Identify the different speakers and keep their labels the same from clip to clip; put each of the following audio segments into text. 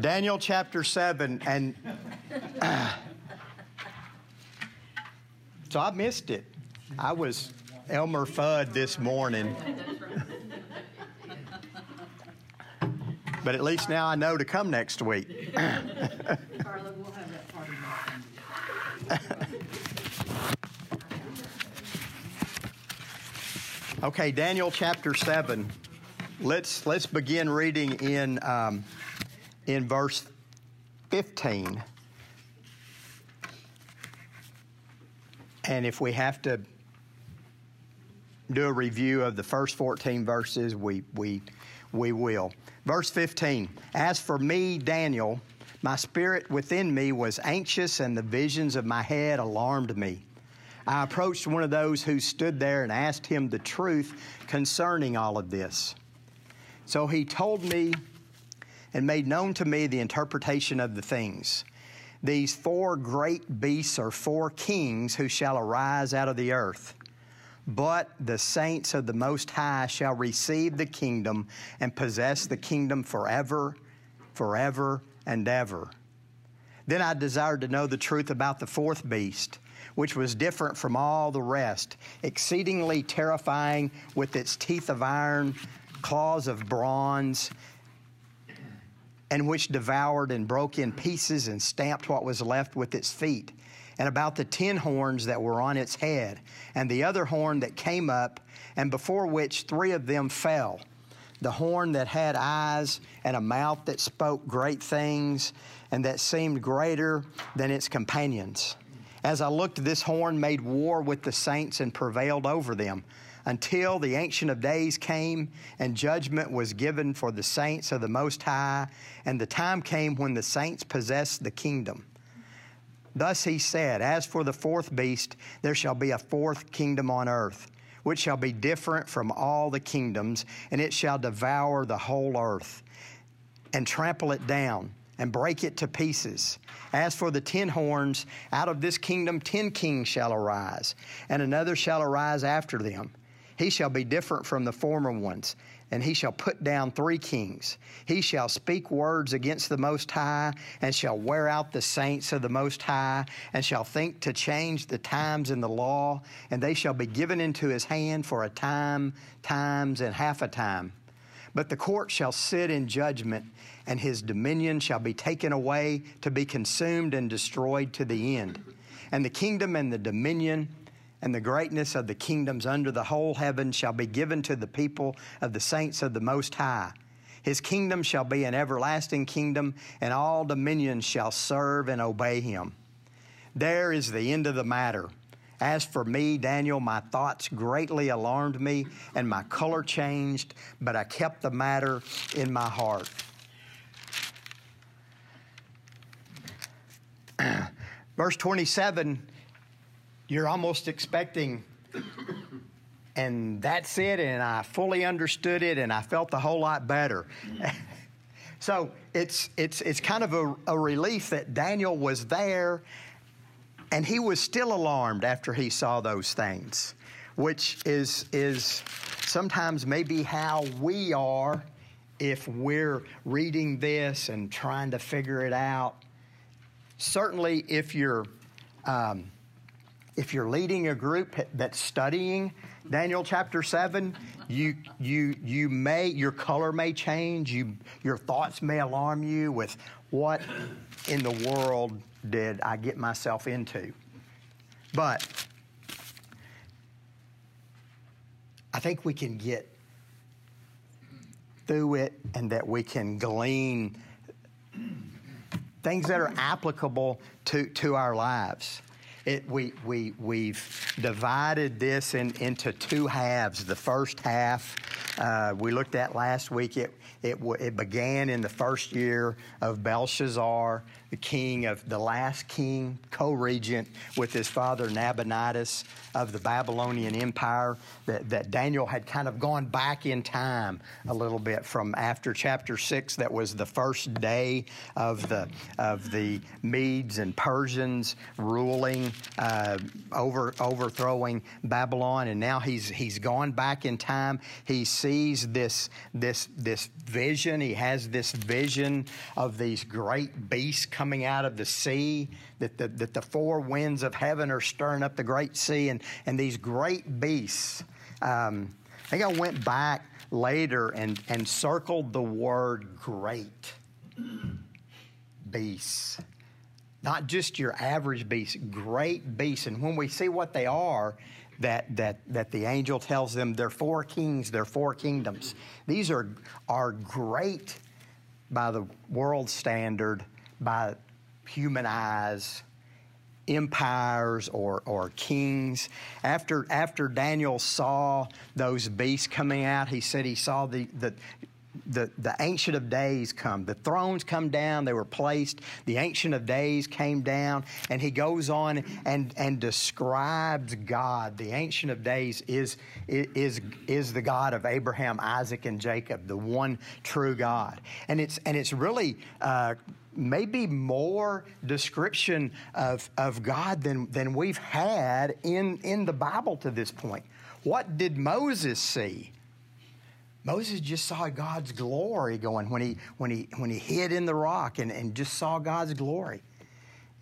Speaker 1: Daniel chapter 7, and so I missed it. I was Elmer Fudd this morning. but at least now I know to come next week. Okay, Daniel chapter 7. Let's, let's begin reading in, um, in verse 15. And if we have to do a review of the first 14 verses, we, we, we will. Verse 15 As for me, Daniel, my spirit within me was anxious, and the visions of my head alarmed me. I approached one of those who stood there and asked him the truth concerning all of this. So he told me and made known to me the interpretation of the things. These four great beasts are four kings who shall arise out of the earth. But the saints of the Most High shall receive the kingdom and possess the kingdom forever, forever, and ever. Then I desired to know the truth about the fourth beast, which was different from all the rest, exceedingly terrifying with its teeth of iron, claws of bronze, and which devoured and broke in pieces and stamped what was left with its feet and about the ten horns that were on its head, and the other horn that came up, and before which three of them fell. The horn that had eyes and a mouth that spoke great things, and that seemed greater than its companions. As I looked, this horn made war with the saints and prevailed over them until the Ancient of Days came and judgment was given for the saints of the Most High, and the time came when the saints possessed the kingdom. Thus he said, As for the fourth beast, there shall be a fourth kingdom on earth, which shall be different from all the kingdoms, and it shall devour the whole earth, and trample it down, and break it to pieces. As for the ten horns, out of this kingdom ten kings shall arise, and another shall arise after them. He shall be different from the former ones, and he shall put down three kings. He shall speak words against the Most High, and shall wear out the saints of the Most High, and shall think to change the times in the law, and they shall be given into his hand for a time, times, and half a time. But the court shall sit in judgment, and his dominion shall be taken away to be consumed and destroyed to the end. And the kingdom and the dominion and the greatness of the kingdoms under the whole heaven shall be given to the people of the saints of the Most High. His kingdom shall be an everlasting kingdom, and all dominions shall serve and obey him. There is the end of the matter. As for me, Daniel, my thoughts greatly alarmed me, and my color changed, but I kept the matter in my heart. Verse 27 you're almost expecting, and that's it, and I fully understood it, and I felt a whole lot better. so it's, it's, it's kind of a, a relief that Daniel was there, and he was still alarmed after he saw those things, which is, is sometimes maybe how we are if we're reading this and trying to figure it out. Certainly, if you're um, if you're leading a group that's studying Daniel chapter 7, you, you, you may, your color may change. You, your thoughts may alarm you with what in the world did I get myself into? But I think we can get through it and that we can glean things that are applicable to, to our lives. It, we, we, we've divided this in, into two halves. The first half uh, we looked at last week, it, it, it began in the first year of Belshazzar, the king of the last king, co regent with his father Nabonidus of the Babylonian Empire. That, that Daniel had kind of gone back in time a little bit from after chapter 6, that was the first day of the, of the Medes and Persians ruling uh, over overthrowing Babylon, and now he's he's gone back in time. He's sees this, this, this vision. He has this vision of these great beasts coming out of the sea, that the, that the four winds of heaven are stirring up the great sea, and, and these great beasts. Um, I think I went back later and, and circled the word great beasts. Not just your average beasts, great beasts. And when we see what they are, that, that, that the angel tells them they're four kings, they're four kingdoms. These are, are great by the world standard, by human eyes, empires or, or kings. After, after Daniel saw those beasts coming out, he said he saw the, the, the, the Ancient of Days come. The thrones come down, they were placed. The Ancient of Days came down, and he goes on and, and describes God. The Ancient of Days is, is, is the God of Abraham, Isaac, and Jacob, the one true God. And it's, and it's really. Uh, maybe more description of, of God than, than we've had in, in the Bible to this point. What did Moses see? Moses just saw God's glory going when he, when he, when he hid in the rock and, and just saw God's glory.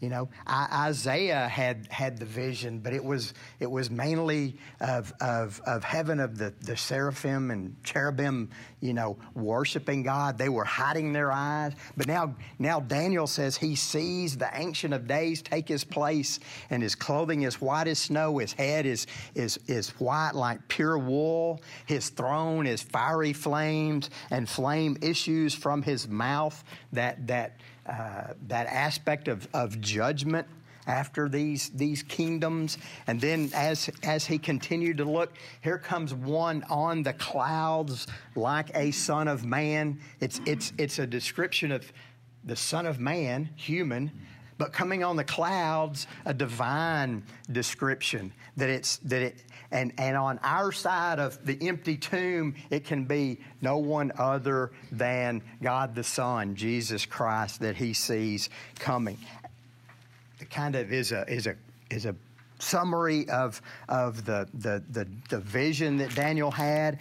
Speaker 1: You know, Isaiah had had the vision, but it was it was mainly of of, of heaven of the, the seraphim and cherubim, you know, worshiping God. They were hiding their eyes. But now now Daniel says he sees the ancient of days take his place, and his clothing is white as snow, his head is is is white like pure wool, his throne is fiery flames, and flame issues from his mouth that that uh, that aspect of, of judgment after these these kingdoms. And then as as he continued to look here comes one on the clouds like a son of man. It's it's it's a description of the son of man human but coming on the clouds a divine description that it's that it and, and on our side of the empty tomb, it can be no one other than God the Son, Jesus Christ, that he sees coming. It kind of is a, is a, is a summary of, of the, the, the, the vision that Daniel had.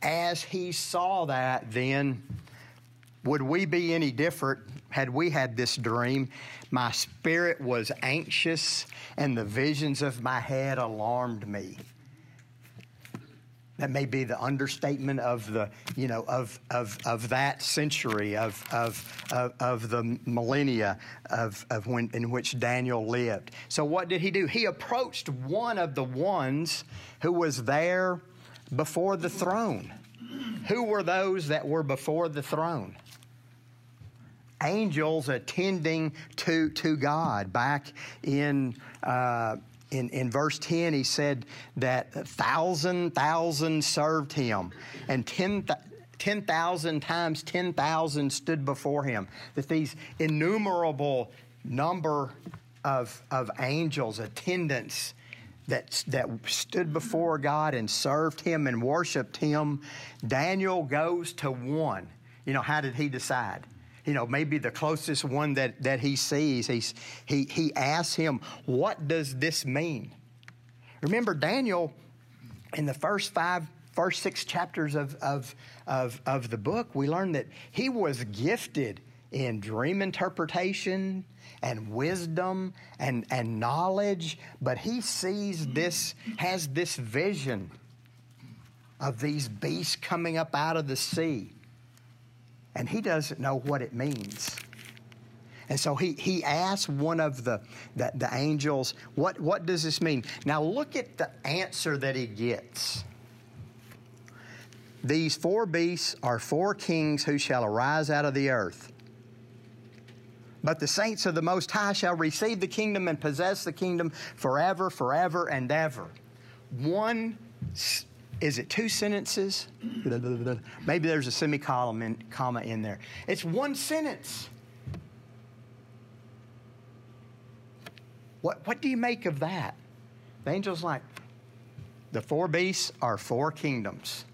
Speaker 1: As he saw that, then would we be any different had we had this dream? My spirit was anxious, and the visions of my head alarmed me. That may be the understatement of the, you know, of, of, of that century, of, of, of, of the millennia of, of when, in which Daniel lived. So, what did he do? He approached one of the ones who was there before the throne. Who were those that were before the throne? Angels attending to, to God. Back in, uh, in, in verse 10, he said that a thousand, thousand served him, and 10,000 10, times 10,000 stood before him. That these innumerable number of, of angels, attendants, that, that stood before God and served him and worshiped him. Daniel goes to one. You know, how did he decide? You know, maybe the closest one that, that he sees, he's, he, he asks him, What does this mean? Remember, Daniel, in the first five, first six chapters of, of, of, of the book, we learn that he was gifted in dream interpretation and wisdom and, and knowledge, but he sees this, has this vision of these beasts coming up out of the sea and he doesn't know what it means. And so he, he asks one of the, the, the, angels, what, what does this mean? Now look at the answer that he gets. These four beasts are four kings who shall arise out of the earth. But the saints of the Most High shall receive the kingdom and possess the kingdom forever, forever, and ever. One is it two sentences? Maybe there's a semicolon in, comma in there. It's one sentence. What, what do you make of that? The angel's like, the four beasts are four kingdoms,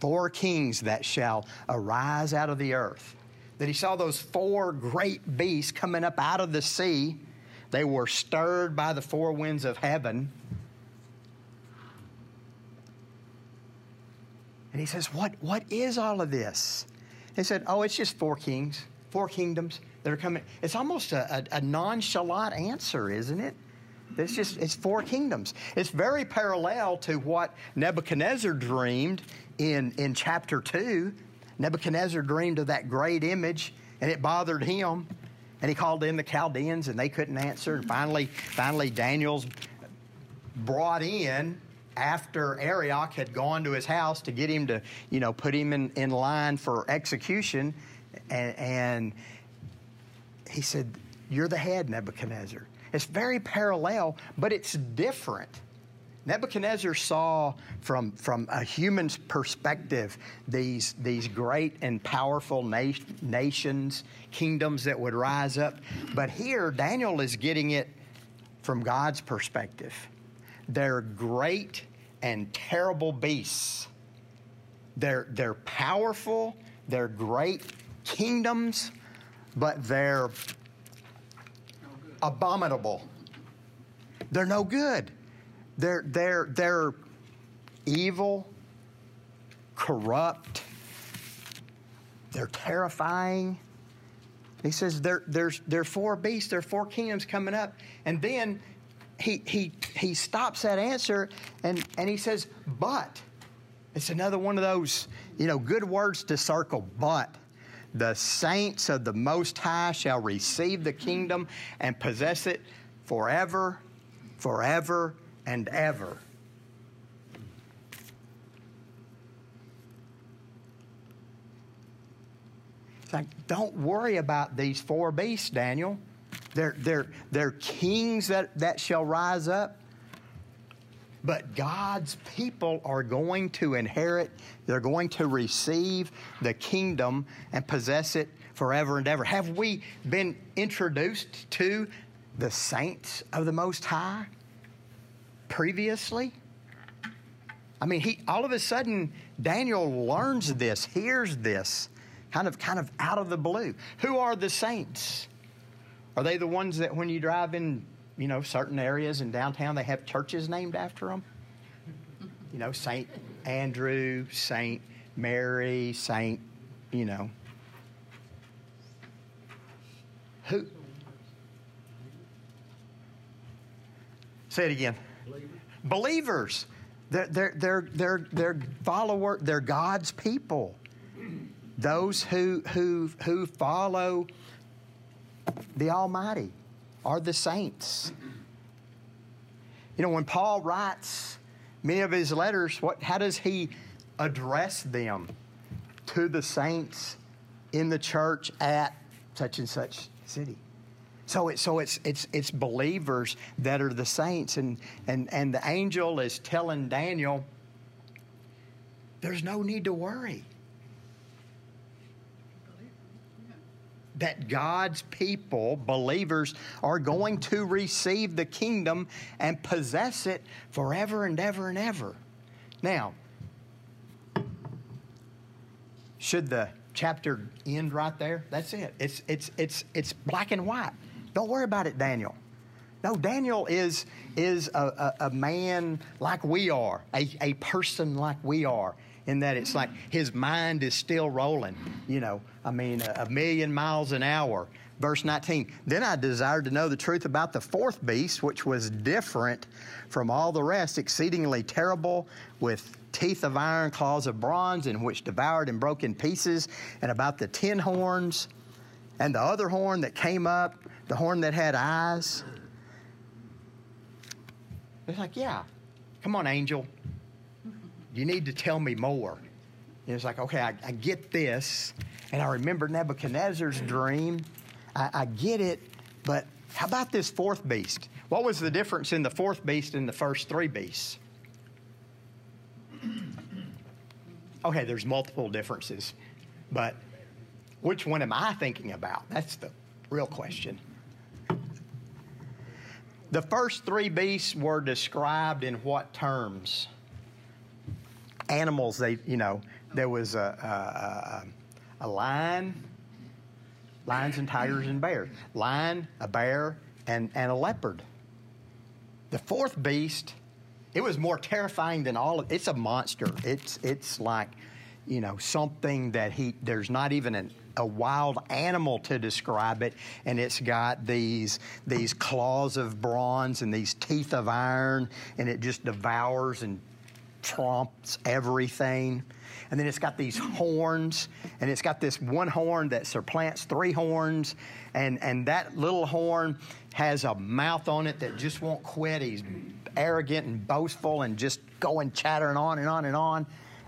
Speaker 1: four kings that shall arise out of the earth. That he saw those four great beasts coming up out of the sea. They were stirred by the four winds of heaven And he says, What, what is all of this? He said, Oh, it's just four kings, four kingdoms that are coming. It's almost a, a, a nonchalant answer, isn't it? It's just, it's four kingdoms. It's very parallel to what Nebuchadnezzar dreamed in, in chapter 2. Nebuchadnezzar dreamed of that great image, and it bothered him. And he called in the Chaldeans, and they couldn't answer. And finally, finally, Daniel's brought in after Arioch had gone to his house to get him to, you know, put him in, in line for execution. And, and he said, You're the head, Nebuchadnezzar. It's very parallel, but it's different. Nebuchadnezzar saw from, from a human's perspective these, these great and powerful na- nations, kingdoms that would rise up. But here, Daniel is getting it from God's perspective. They're great and terrible beasts. They're, they're powerful, they're great kingdoms, but they're abominable. They're no good. They're, they're, they're evil, corrupt, they're terrifying. He says there, there's, there are four beasts, there are four kingdoms coming up. And then he, he, he stops that answer and, and he says, but. It's another one of those, you know, good words to circle, but. The saints of the Most High shall receive the kingdom and possess it forever, forever, and ever. It's like, don't worry about these four beasts, Daniel. They're, they're, they're kings that, that shall rise up. But God's people are going to inherit, they're going to receive the kingdom and possess it forever and ever. Have we been introduced to the saints of the Most High previously? I mean, he all of a sudden Daniel learns this, hears this, kind of kind of out of the blue. Who are the saints? Are they the ones that when you drive in, you know, certain areas in downtown, they have churches named after them? You know, Saint Andrew, Saint Mary, Saint, you know. Who? Say it again. Believers. Believers. They're, they're, they're, they're, they're follower, they're God's people. Those who, who, who follow the Almighty are the saints. You know, when Paul writes many of his letters, what, how does he address them? To the saints in the church at such and such city. So, it, so it's, it's, it's believers that are the saints. And, and, and the angel is telling Daniel, there's no need to worry. That God's people, believers, are going to receive the kingdom and possess it forever and ever and ever. Now, should the chapter end right there? That's it. It's, it's, it's, it's black and white. Don't worry about it, Daniel. No, Daniel is, is a, a, a man like we are, a, a person like we are in that it's like his mind is still rolling, you know, I mean, a, a million miles an hour. Verse 19, then I desired to know the truth about the fourth beast, which was different from all the rest, exceedingly terrible, with teeth of iron, claws of bronze, and which devoured and broke in pieces, and about the ten horns, and the other horn that came up, the horn that had eyes. It's like, yeah, come on, angel. You need to tell me more. And it's like, okay, I, I, get this, and I remember Nebuchadnezzar's dream. I, I get it, but how about this fourth beast? What was the difference in the fourth beast and the first three beasts? Okay, there's multiple differences, but which one am I thinking about? That's the real question. The first three beasts were described in what terms? Animals they you know there was a, a, a, lion lions and tigers and bears. Lion a bear and, and a leopard. The fourth beast it was more terrifying than all of it's a monster. It's it's like, you know, something that he there's not even an, a wild animal to describe it, and it's got these these claws of bronze and these teeth of iron, and it just devours and trumps everything. And then it's got these horns, and it's got this one horn that supplants three horns, and, and that little horn has a mouth on it that just won't quit. He's arrogant and boastful and just going chattering on and on and on.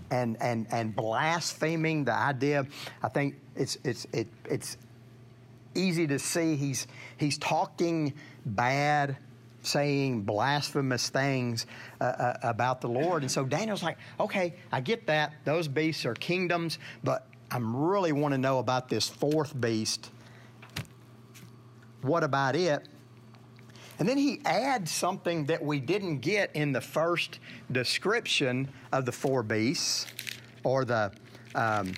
Speaker 1: And, and, and blaspheming the idea, I think it's, it's, it, it's easy to see he's, he's talking bad saying blasphemous things uh, uh, about the Lord. And so Daniel's like, okay, I get that. Those beasts are kingdoms, but I really want to know about this fourth beast. What about it? And then he adds something that we didn't get in the first description of the four beasts or the um,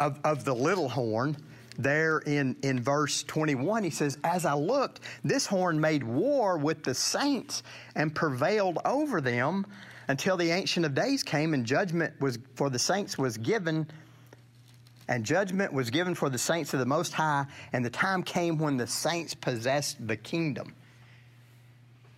Speaker 1: of, of the little horn there in, in verse 21, he says, As I looked, this horn made war with the saints and prevailed over them until the Ancient of Days came and judgment was for the saints was given. And judgment was given for the saints of the Most High, and the time came when the saints possessed the kingdom.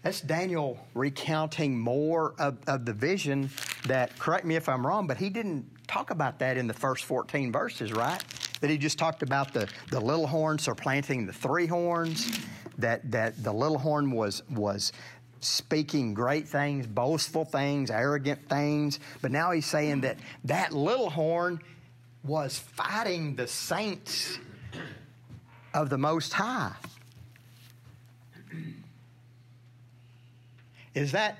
Speaker 1: That's Daniel recounting more of, of the vision that, correct me if I'm wrong, but he didn't talk about that in the first 14 verses, right? That he just talked about the, the little horn supplanting the three horns, that, that the little horn was, was speaking great things, boastful things, arrogant things. But now he's saying that that little horn was fighting the saints of the Most High. Is that,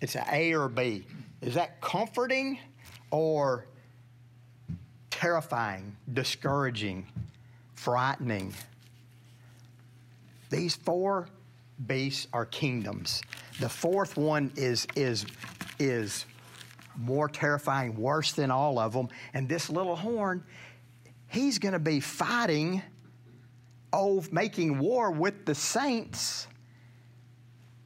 Speaker 1: it's an A or B, is that comforting or terrifying, discouraging, frightening. These four beasts are kingdoms. The fourth one is is is more terrifying, worse than all of them. And this little horn, he's going to be fighting, oh, making war with the saints.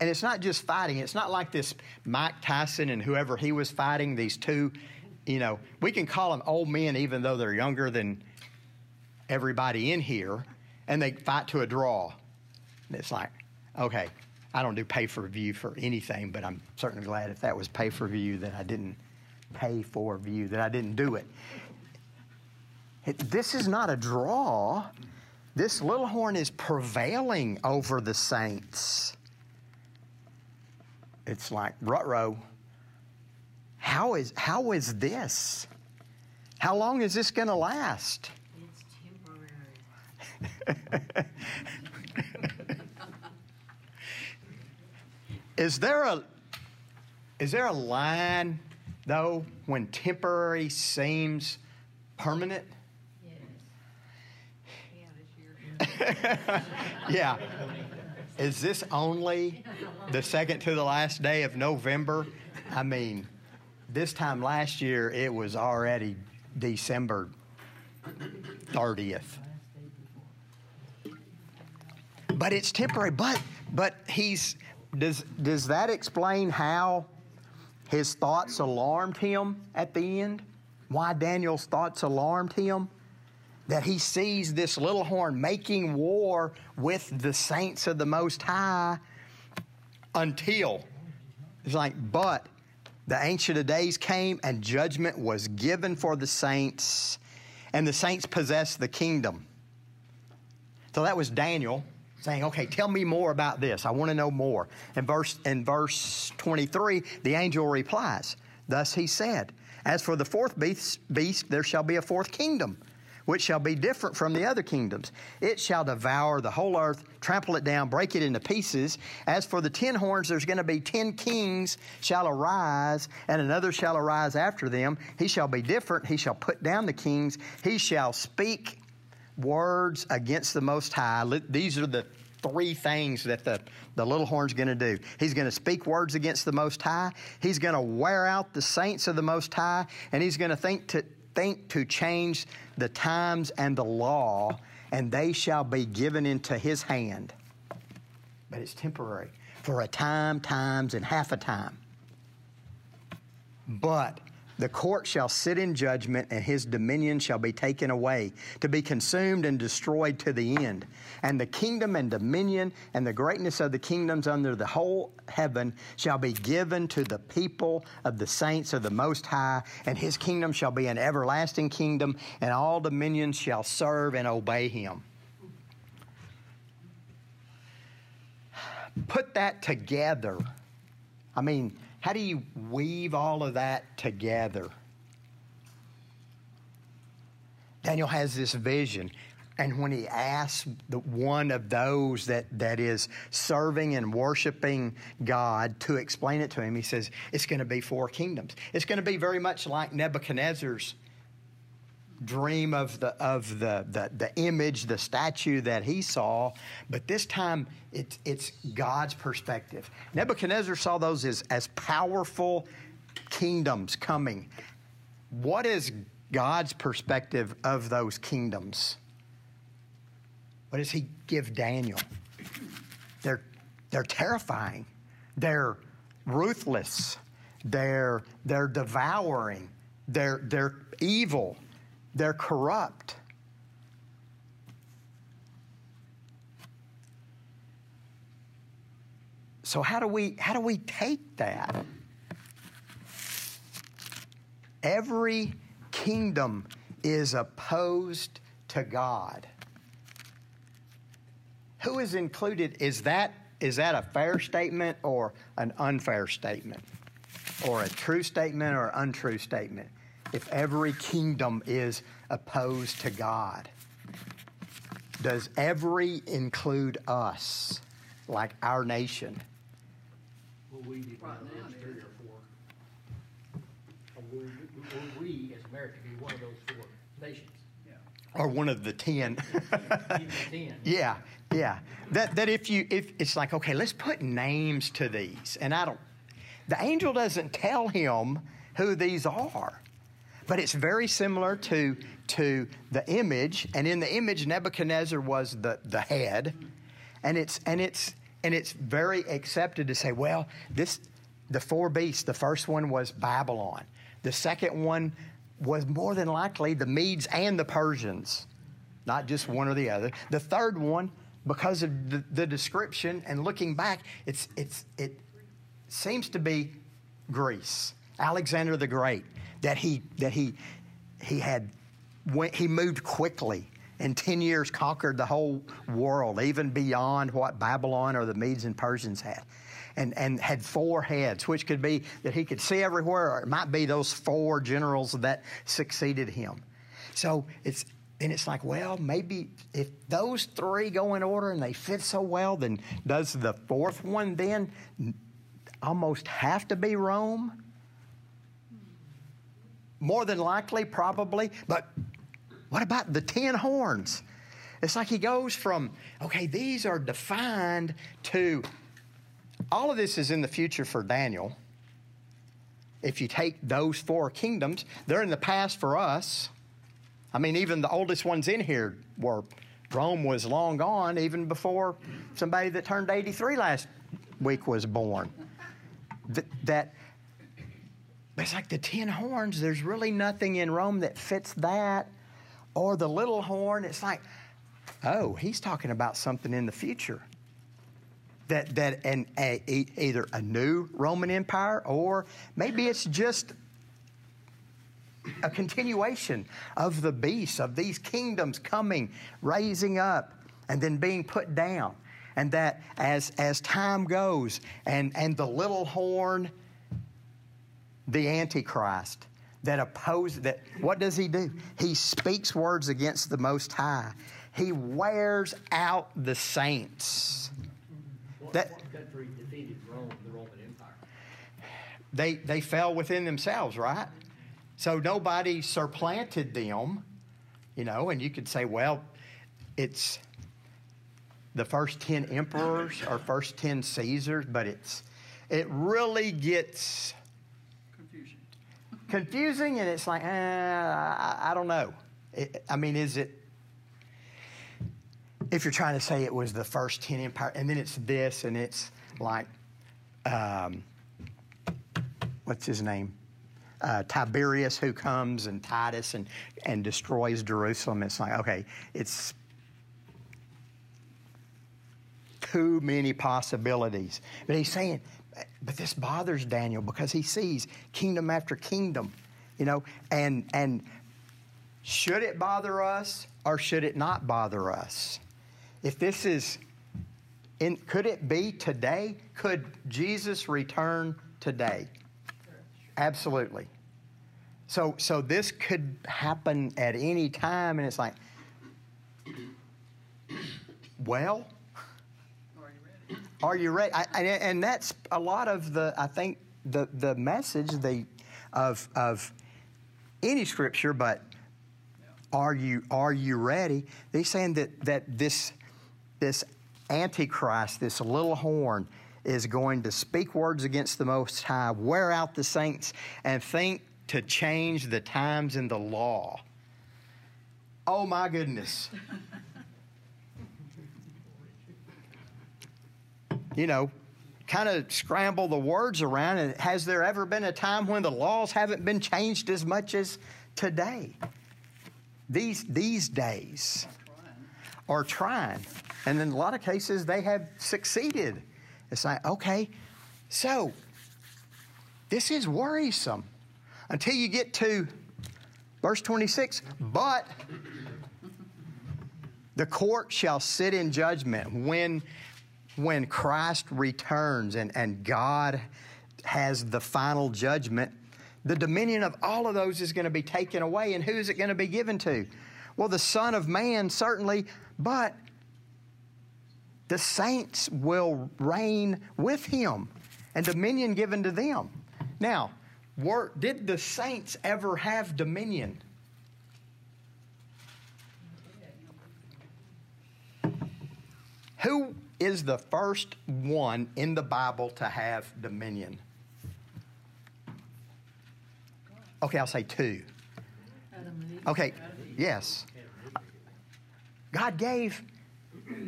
Speaker 1: And it's not just fighting. It's not like this Mike Tyson and whoever he was fighting, these two you know, we can call them old men even though they're younger than everybody in here, and they fight to a draw. And it's like, okay, I don't do pay for view for anything, but I'm certainly glad if that was pay for view that I didn't pay for view, that I didn't do it. it this is not a draw. This little horn is prevailing over the saints. It's like, rut how is, how is this? How long is this going to last?
Speaker 2: It's temporary.
Speaker 1: is there a is there a line though when temporary seems permanent?
Speaker 2: Yes. Yeah,
Speaker 1: yeah. Is this only the second to the last day of November? I mean, this time last year, it was already December 30th. But it's temporary. But but he's does does that explain how his thoughts alarmed him at the end? Why Daniel's thoughts alarmed him? That he sees this little horn making war with the saints of the Most High until it's like, but the Ancient of Days came and judgment was given for the saints, and the saints possessed the kingdom. So that was Daniel saying, Okay, tell me more about this. I want to know more. In verse, in verse 23, the angel replies, Thus he said, As for the fourth beast, beast there shall be a fourth kingdom which shall be different from the other kingdoms. It shall devour the whole earth, trample it down, break it into pieces. As for the ten horns, there's going to be ten kings shall arise, and another shall arise after them. He shall be different. He shall put down the kings. He shall speak words against the Most High. These are the three things that the, the little horn's going to do. He's going to speak words against the Most High. He's going to wear out the saints of the Most High, and he's going to think to think to change the times and the law, and they shall be given into his hand. but it's temporary for a time, times, and half a time. But the court shall sit in judgment, and his dominion shall be taken away, to be consumed and destroyed to the end. And the kingdom and dominion and the greatness of the kingdoms under the whole heaven shall be given to the people of the saints of the Most High, and his kingdom shall be an everlasting kingdom, and all dominions shall serve and obey him. Put that together. I mean, how do you weave all of that together? Daniel has this vision. And when he asks the one of those that, that is serving and worshiping God to explain it to him, he says, It's going to be four kingdoms. It's going to be very much like Nebuchadnezzar's dream of the of the, the, the image, the statue that he saw, but this time it's it's God's perspective. Nebuchadnezzar saw those as, as powerful kingdoms coming. What is God's perspective of those kingdoms? What does he give Daniel? They're they're terrifying. They're ruthless. They're they're devouring. They're they're evil. They're corrupt. So how do we how do we take that? Every kingdom is opposed to God. Who is included? Is that is that a fair statement or an unfair statement? Or a true statement or untrue statement? If every kingdom is opposed to God? Does every include us, like our nation?
Speaker 3: Will we be one of those three or four? Or will, will we, as America, be one of those four nations?
Speaker 1: Or one of the ten?
Speaker 3: Ten?
Speaker 1: yeah, yeah. That that if you if it's like okay, let's put names to these, and I don't. The angel doesn't tell him who these are. But it's very similar to, to the image, and in the image, Nebuchadnezzar was the, the head, and it's, and, it's, and it's very accepted to say, well, this, the four beasts, the first one was Babylon. The second one was more than likely the Medes and the Persians, not just one or the other. The third one, because of the, the description and looking back, it's, it's, it seems to be Greece, Alexander the Great that he that he he had went, he moved quickly in 10 years conquered the whole world even beyond what babylon or the medes and persians had and, and had four heads which could be that he could see everywhere or it might be those four generals that succeeded him. So it's and it's like well maybe if those three go in order and they fit so well then does the fourth one then almost have to be rome more than likely, probably. But what about the 10 horns? It's like he goes from, okay, these are defined to all of this is in the future for Daniel. If you take those four kingdoms, they're in the past for us. I mean, even the oldest ones in here were Rome was long gone, even before somebody that turned 83 last week was born. That, that but it's like the ten horns, there's really nothing in Rome that fits that. Or the little horn, it's like, oh, he's talking about something in the future. That, that an, a, either a new Roman Empire or maybe it's just a continuation of the beasts, of these kingdoms coming, raising up, and then being put down. And that as, as time goes and, and the little horn the Antichrist that opposes that. What does he do? He speaks words against the Most High. He wears out the saints.
Speaker 3: What, that, what country defeated Rome, the Roman Empire?
Speaker 1: They they fell within themselves, right? So nobody supplanted them, you know. And you could say, well, it's the first ten emperors or first ten Caesars, but it's it really gets confusing, and it's like, eh, I, I don't know. It, I mean, is it? if you're trying to say it was the first 10 empire, and then it's this, and it's like, um, what's his name? Uh, Tiberius who comes and Titus and, and destroys Jerusalem. It's like, okay, it's too many possibilities. But he's saying, but this bothers Daniel because he sees kingdom after kingdom, you know, and and should it bother us or should it not bother us? If this is in, could it be today? Could Jesus return today? Absolutely. So so this could happen at any time and it's like well?
Speaker 2: Are you ready?
Speaker 1: I, I, and that's a lot of the, I think, the, the message the, of, of any scripture, but are you, are you ready? They're saying that, that this, this Antichrist, this little horn, is going to speak words against the Most High, wear out the saints, and think to change the times and the law. Oh my goodness. you know, kind of scramble the words around. And has there ever been a time when the laws haven't been changed as much as today? These, these days are trying. And in a lot of cases, they have succeeded. It's like, okay, so this is worrisome until you get to verse 26. But the court shall sit in judgment when when Christ returns and, and God has the final judgment, the dominion of all of those is going to be taken away. And who is it going to be given to? Well, the Son of Man, certainly, but the saints will reign with him and dominion given to them. Now, were, did the saints ever have dominion? Who is the first one in the Bible to have dominion? Okay, I'll say two. Okay, yes. God gave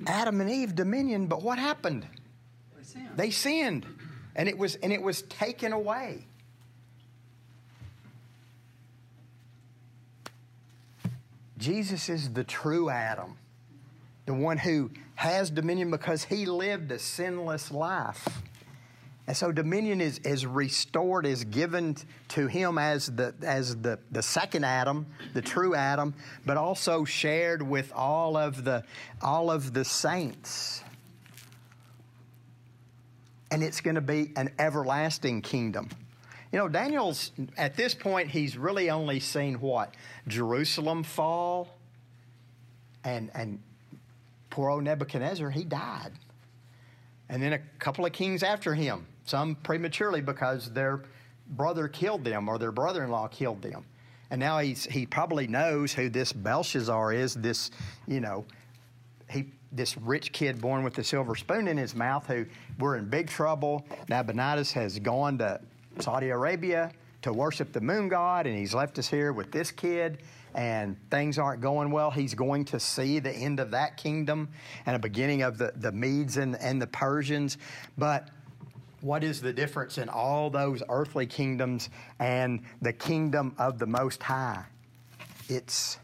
Speaker 1: Adam and Eve dominion, but what happened?
Speaker 2: They sinned,
Speaker 1: and it was and it was taken away. Jesus is the true Adam, the one who has dominion because he lived a sinless life. And so dominion is, is restored, is given to him as the as the, the second Adam, the true Adam, but also shared with all of the all of the saints. And it's going to be an everlasting kingdom. You know, Daniel's at this point he's really only seen what? Jerusalem fall and and poor old Nebuchadnezzar, he died. And then a couple of kings after him, some prematurely because their brother killed them or their brother in law killed them. And now he's, he probably knows who this Belshazzar is, this, you know, he, this rich kid born with a silver spoon in his mouth who we're in big trouble. Nabonidus has gone to Saudi Arabia to worship the moon god, and he's left us here with this kid and things aren't going well, he's going to see the end of that kingdom and a beginning of the, the Medes and, and the Persians. But what is the difference in all those earthly kingdoms and the kingdom of the Most High? It's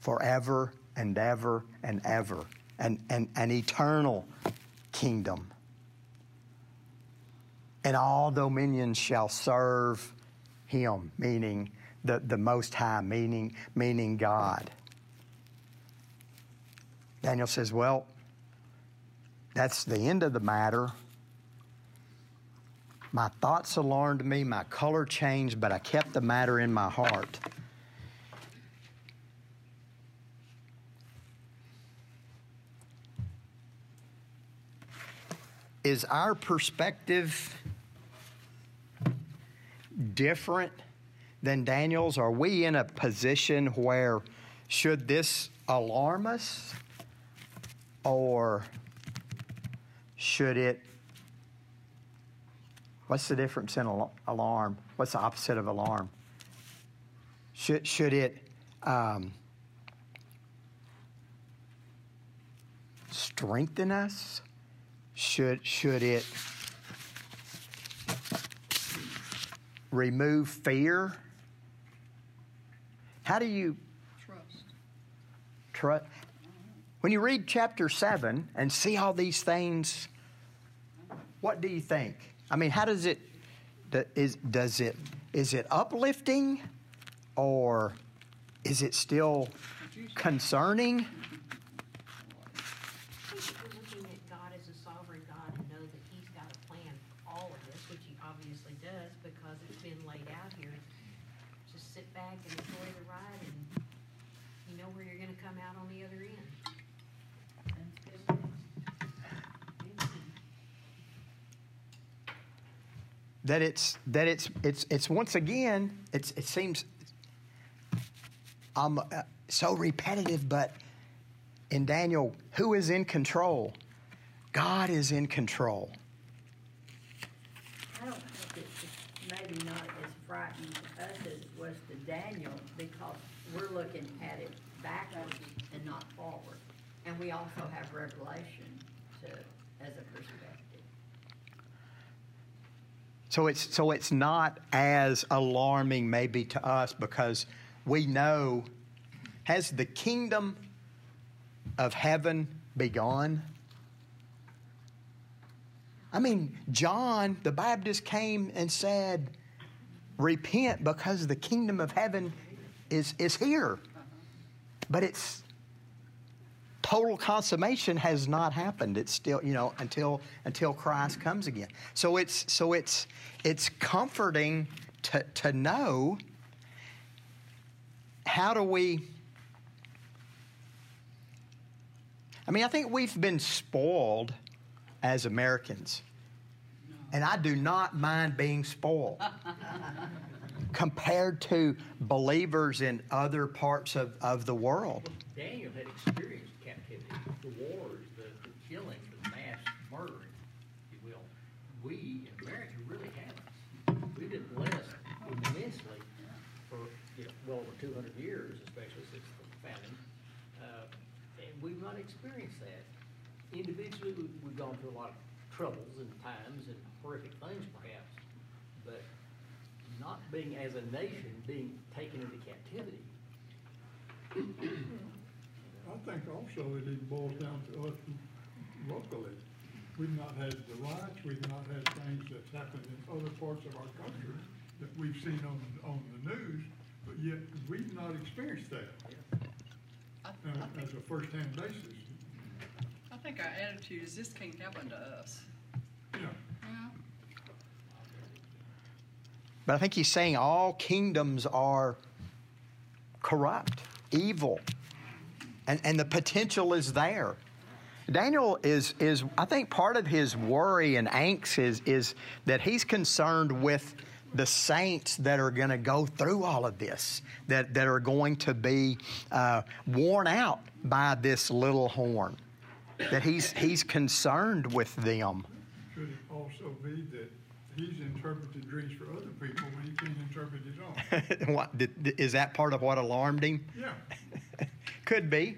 Speaker 1: forever and ever and ever, and an, an eternal kingdom. And all dominions shall serve him, meaning the, the Most High, meaning, meaning God. Daniel says, Well, that's the end of the matter. My thoughts alarmed me, my color changed, but I kept the matter in my heart. Is our perspective different than Daniel's? Are we in a position where should this alarm us or should it? What's the difference in al- alarm? What's the opposite of alarm? Should, should it um, strengthen us? Should, should it remove fear? How do you
Speaker 2: Trust.
Speaker 1: trust? When you read chapter 7 and see all these things, what do you think? I mean, how does it, is, does it, is it uplifting or is it still concerning?
Speaker 4: If you're looking at God as a sovereign God and know that He's got a plan for all of this, which He obviously does because it's been laid out here. Just sit back and enjoy the ride and you know where you're gonna come out on the other end.
Speaker 1: that it's that it's it's it's once again it's it seems um uh, so repetitive but in Daniel who is in control God is in control
Speaker 5: I don't think it's maybe not as frightening to us as it was to Daniel because we're looking at it backwards and not forward. And we also have revelation to, as a perspective.
Speaker 1: so it's so it's not as alarming maybe to us because we know has the kingdom of heaven begun I mean, John the Baptist came and said, Repent because the kingdom of heaven is, is here. But it's total consummation has not happened. It's still, you know, until until Christ comes again. So it's so it's it's comforting to, to know how do we I mean, I think we've been spoiled as Americans. And I do not mind being spoiled compared to believers in other parts of, of the world.
Speaker 3: Daniel had experienced captivity, the wars, the, the killings, the mass murdering, if you will. We in America really haven't. We've been blessed immensely for, you know, well over two hundred years, especially since the founding. Uh, And we've not experienced that. Individually, we've, gone through a lot of troubles and times and horrific things not being as a nation, being taken into captivity.
Speaker 6: I think also it even boils down to us locally. We've not had the riots, we've not had things that's happened in other parts of our country that we've seen on, on the news, but yet we've not experienced that
Speaker 2: I,
Speaker 6: uh,
Speaker 2: I
Speaker 6: as a first-hand basis.
Speaker 2: I think our attitude is this can't happen to us.
Speaker 6: Yeah,
Speaker 2: Yeah.
Speaker 1: But I think he's saying all kingdoms are corrupt, evil, and, and the potential is there. Daniel is, is, I think part of his worry and angst is, is that he's concerned with the saints that are going to go through all of this, that, that are going to be uh, worn out by this little horn, that he's, he's concerned with them.
Speaker 6: could it also be that he's interpreted dreams for other people when he can't interpret his own?
Speaker 1: what, did- is that part of what alarmed him?
Speaker 6: Yeah,
Speaker 1: Could be.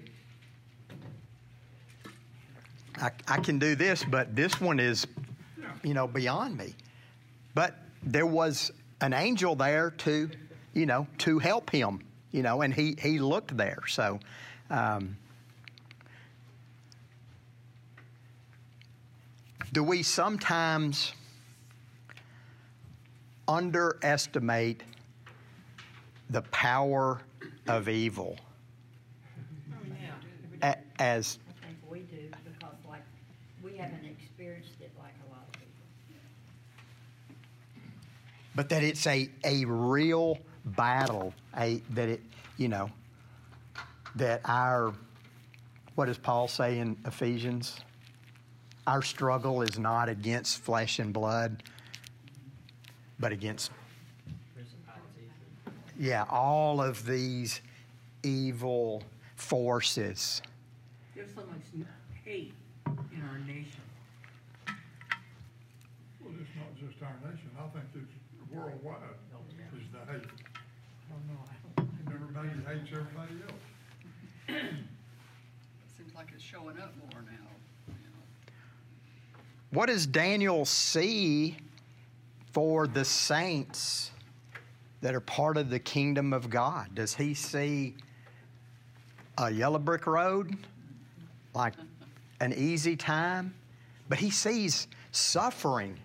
Speaker 1: I, I can do this, but this one is,
Speaker 6: yeah.
Speaker 1: you know, beyond me. But there was an angel there to, you know, to help him, you know, and he, he looked there. So, um, do we sometimes underestimate the power of evil a- as
Speaker 5: I think we do because like, we haven't experienced it like a lot of people.
Speaker 1: but that it's a, a real battle, a that it you know that our what does Paul say in Ephesians? Our struggle is not against flesh and blood, but against yeah, all of these evil forces.
Speaker 7: There's so much hate in our nation.
Speaker 6: Well, it's not just our nation, I think it's worldwide is the hate.
Speaker 7: Oh, I don't I don't.
Speaker 6: Everybody hates everybody else.
Speaker 2: Seems like it's showing up more now.
Speaker 1: what does Daniel see for the saints that are part of the kingdom of God? Does he see a yellow brick road, like an easy time? But he sees suffering.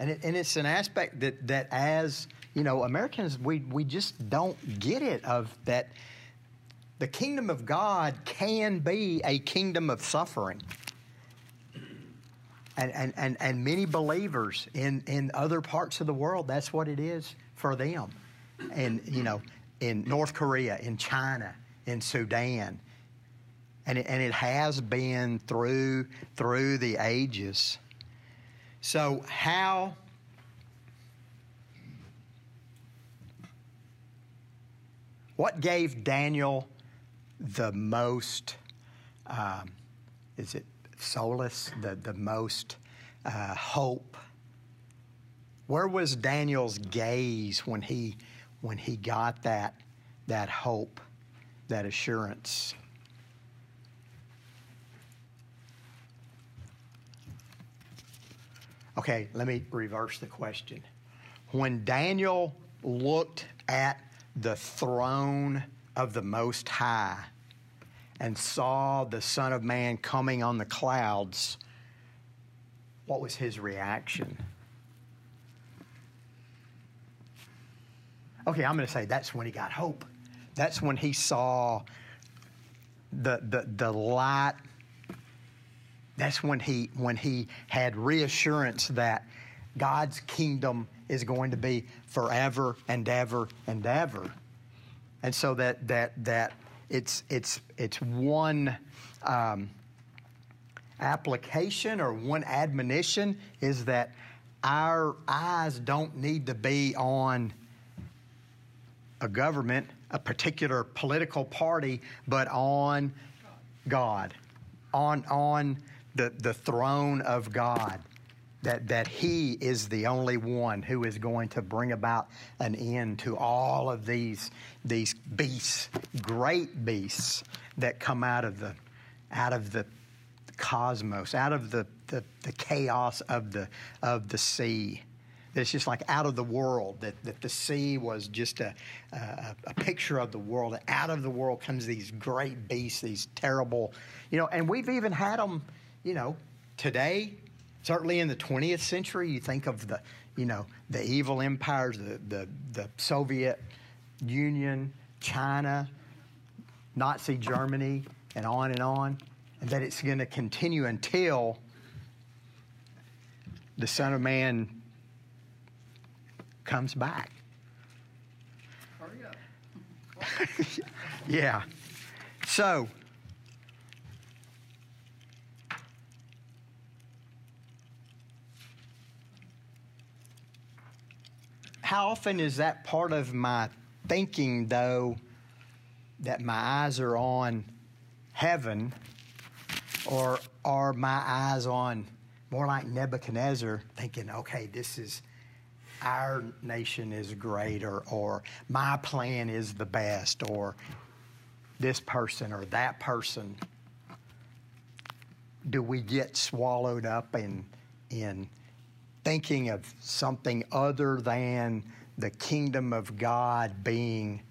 Speaker 1: And, it, and it's an aspect that, that as you know americans we, we just don't get it of that the kingdom of god can be a kingdom of suffering and, and, and, and many believers in, in other parts of the world that's what it is for them. And you know in north korea in china in sudan. And it, and it has been through through the ages. So how what gave Daniel the most um, is it solace the the most uh, hope where was Daniel's gaze when he when he got that that hope that assurance Okay, let me reverse the question. When Daniel looked at the throne of the Most High and saw the Son of Man coming on the clouds, what was his reaction? Okay, I'm going to say that's when he got hope. That's when he saw the, the, the light that's when he when he had reassurance that God's kingdom is going to be forever and ever and ever. And so that that that it's it's it's one um, application or one admonition is that our eyes don't need to be on a government, a particular political party, but on God, on on the, the throne of God, that, that He is the only one who is going to bring about an end to all of these, these beasts, great beasts that come out of the, out of the cosmos, out of the, the, the chaos of the, of the sea it's just like out of the world, that, that the sea was just a, a, a, picture of the world. Out of the world comes these great beasts, these terrible, you know, and we've even had them you know, today, certainly in the 20th century, you think of the, you know, the evil empires, the, the, the Soviet Union, China, Nazi Germany, and on and on, and that it's going to continue until the Son of Man comes back.
Speaker 2: Hurry up.
Speaker 1: yeah. So, how often is that part of my thinking, though, that my eyes are on heaven, or are my eyes on more like Nebuchadnezzar, thinking, okay, this is our nation is greater, or my plan is the best, or this person or that person? Do we get swallowed up in in thinking of something other than the kingdom of God being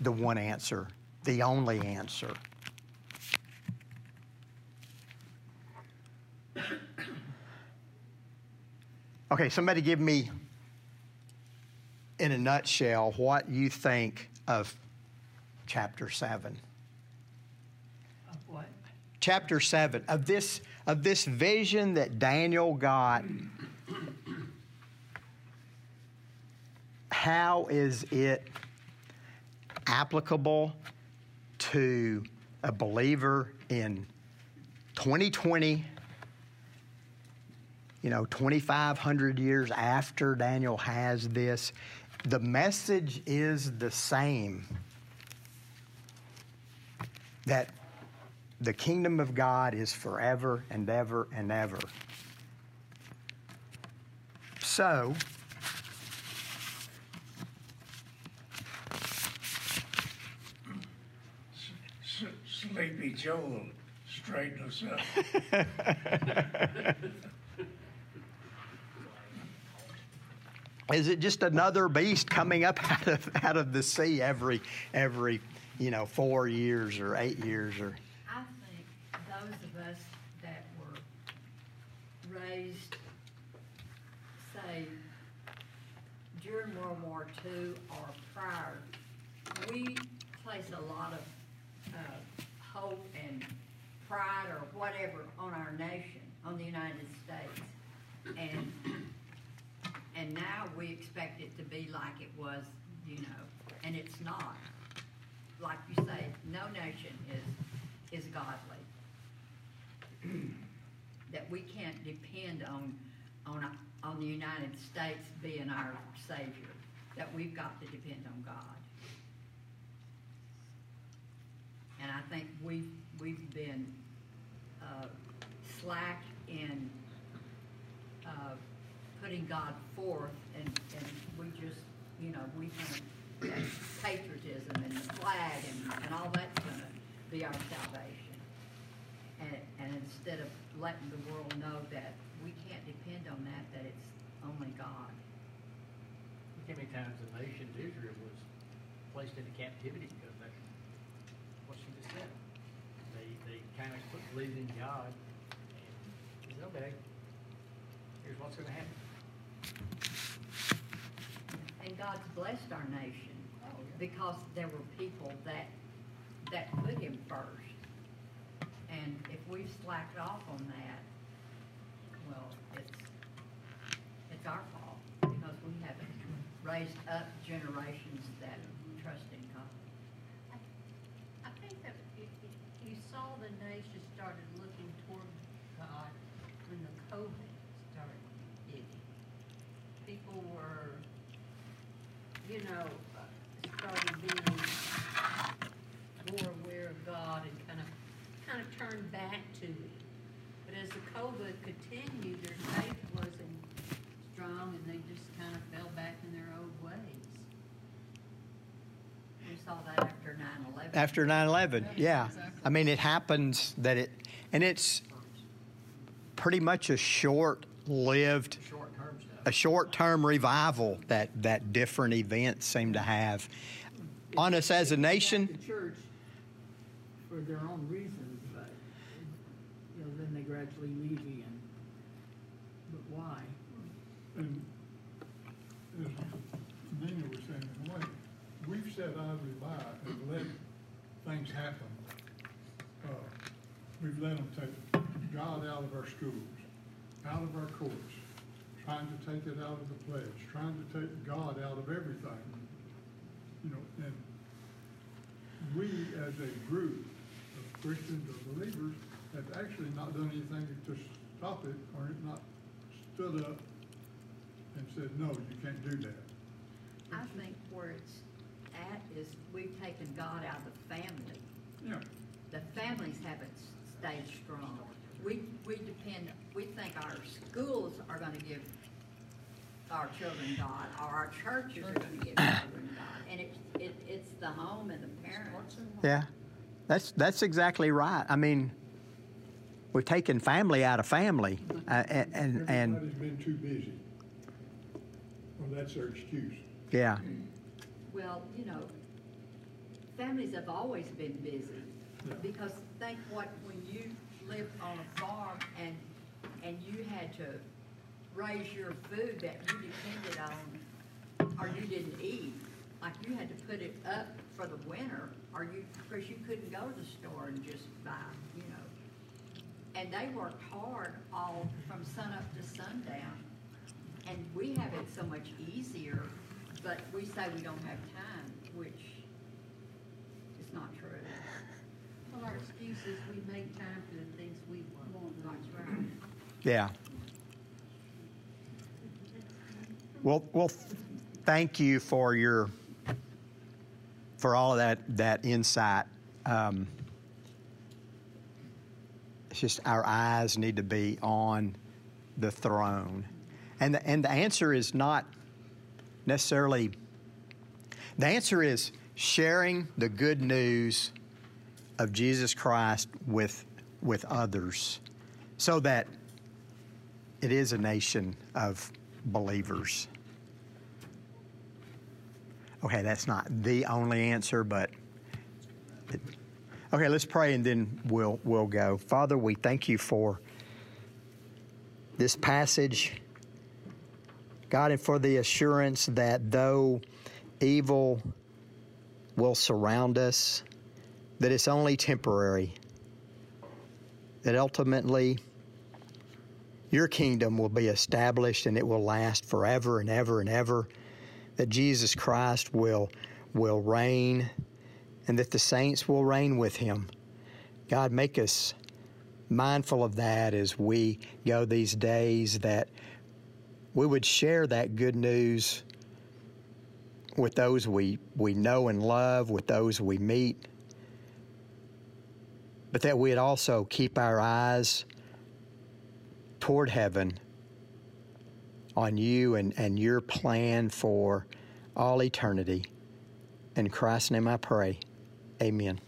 Speaker 1: the one answer, the only answer. Okay, somebody give me, in a nutshell, what you think of chapter 7. Chapter 7 of this of this vision that Daniel got, how is it applicable to a believer in 2020? You know, 2,500 years after Daniel has this, the message is the same that the kingdom of God is forever and ever and ever. So,
Speaker 8: Sleepy Joel straighten us out.
Speaker 1: Is it just another beast coming up out of out of the sea every every you know four years or eight years or
Speaker 5: I think those of us that were raised, say, during World War II or prior, we place a lot of, uh, hope and pride or whatever on our nation, on the United States. And, and now we expect it to be like it was, you know, and it's not like you say, no nation is, is godly. That we can't depend on, on, on the United States being our savior, that we've got to depend on God. And I think we've, we've been, uh, slack in, uh, putting God forth and, and we just, you know, we that patriotism and the flag and, and all that's gonna be our salvation. And, and instead of letting the world know that we can't depend on that, that it's only God.
Speaker 3: Look how many times the nation of Israel was placed into captivity because that's what she just said. They, they kind of quit believing in God and said, okay, here's what's gonna happen.
Speaker 5: And God's blessed our nation oh, because there were people that, that put him first. And if we've slacked off on that, well, it's, it's our fault because we haven't raised up generations that 9/11. After
Speaker 1: 9/11, yeah. Exactly. I mean, it happens that it, and it's pretty much a short-lived, a short-term revival that that different events seem to have it, on us as a nation.
Speaker 7: The church, for their own reasons, but you know, then they gradually leave again. But why?
Speaker 6: And as Nina was saying, in a way, we've said idly by and things happen. Uh, We've let them take God out of our schools, out of our courts, trying to take it out of the pledge, trying to take God out of everything. You know, and we as a group of Christians or believers have actually not done anything to stop it or not stood up and said, no, you can't do that.
Speaker 5: I think where it's at is we've taken God out of the family.
Speaker 6: Yeah,
Speaker 5: The families haven't stayed strong. We, we depend, we think our schools are gonna give our children God, or our churches are gonna give children God. And it's, it, it's the home and the parents.
Speaker 1: Yeah, that's that's exactly right. I mean, we've taken family out of family, uh, and and, and
Speaker 6: everybody's been too busy. Well, that's their excuse.
Speaker 1: yeah,
Speaker 5: Well, you know, families have always been busy.
Speaker 6: Yeah.
Speaker 5: Because think what, when you lived on a farm and, and you had to raise your food that you depended on, or you didn't eat, like you had to put it up for the winter, or you, because you couldn't go to the store and just buy, you know. And they worked hard all from sunup to sundown. And we have it so much easier, but we say we don't have time, which is not true.
Speaker 4: Well, our excuse is we make time for the things we want.
Speaker 5: That's right.
Speaker 1: yeah. Well, well, thank you for your for all of that that insight. Um, it's just our eyes need to be on the throne, and the, and the answer is not necessarily. The answer is sharing the good news of Jesus Christ with with others so that it is a nation of believers. Okay, that's not the only answer, but it- okay, let's pray and then we'll we'll go. Father, we thank you for this passage. God, and for the assurance that though evil will surround us, that it's only temporary, that ultimately your kingdom will be established and it will last forever and ever and ever, that Jesus Christ will, will reign and that the saints will reign with him. God, make us mindful of that as we go these days, that we would share that good news with those we, we know and love, with those we meet, but that we'd also keep our eyes toward heaven on you and, and your plan for all eternity. In Christ's name I pray. Amen.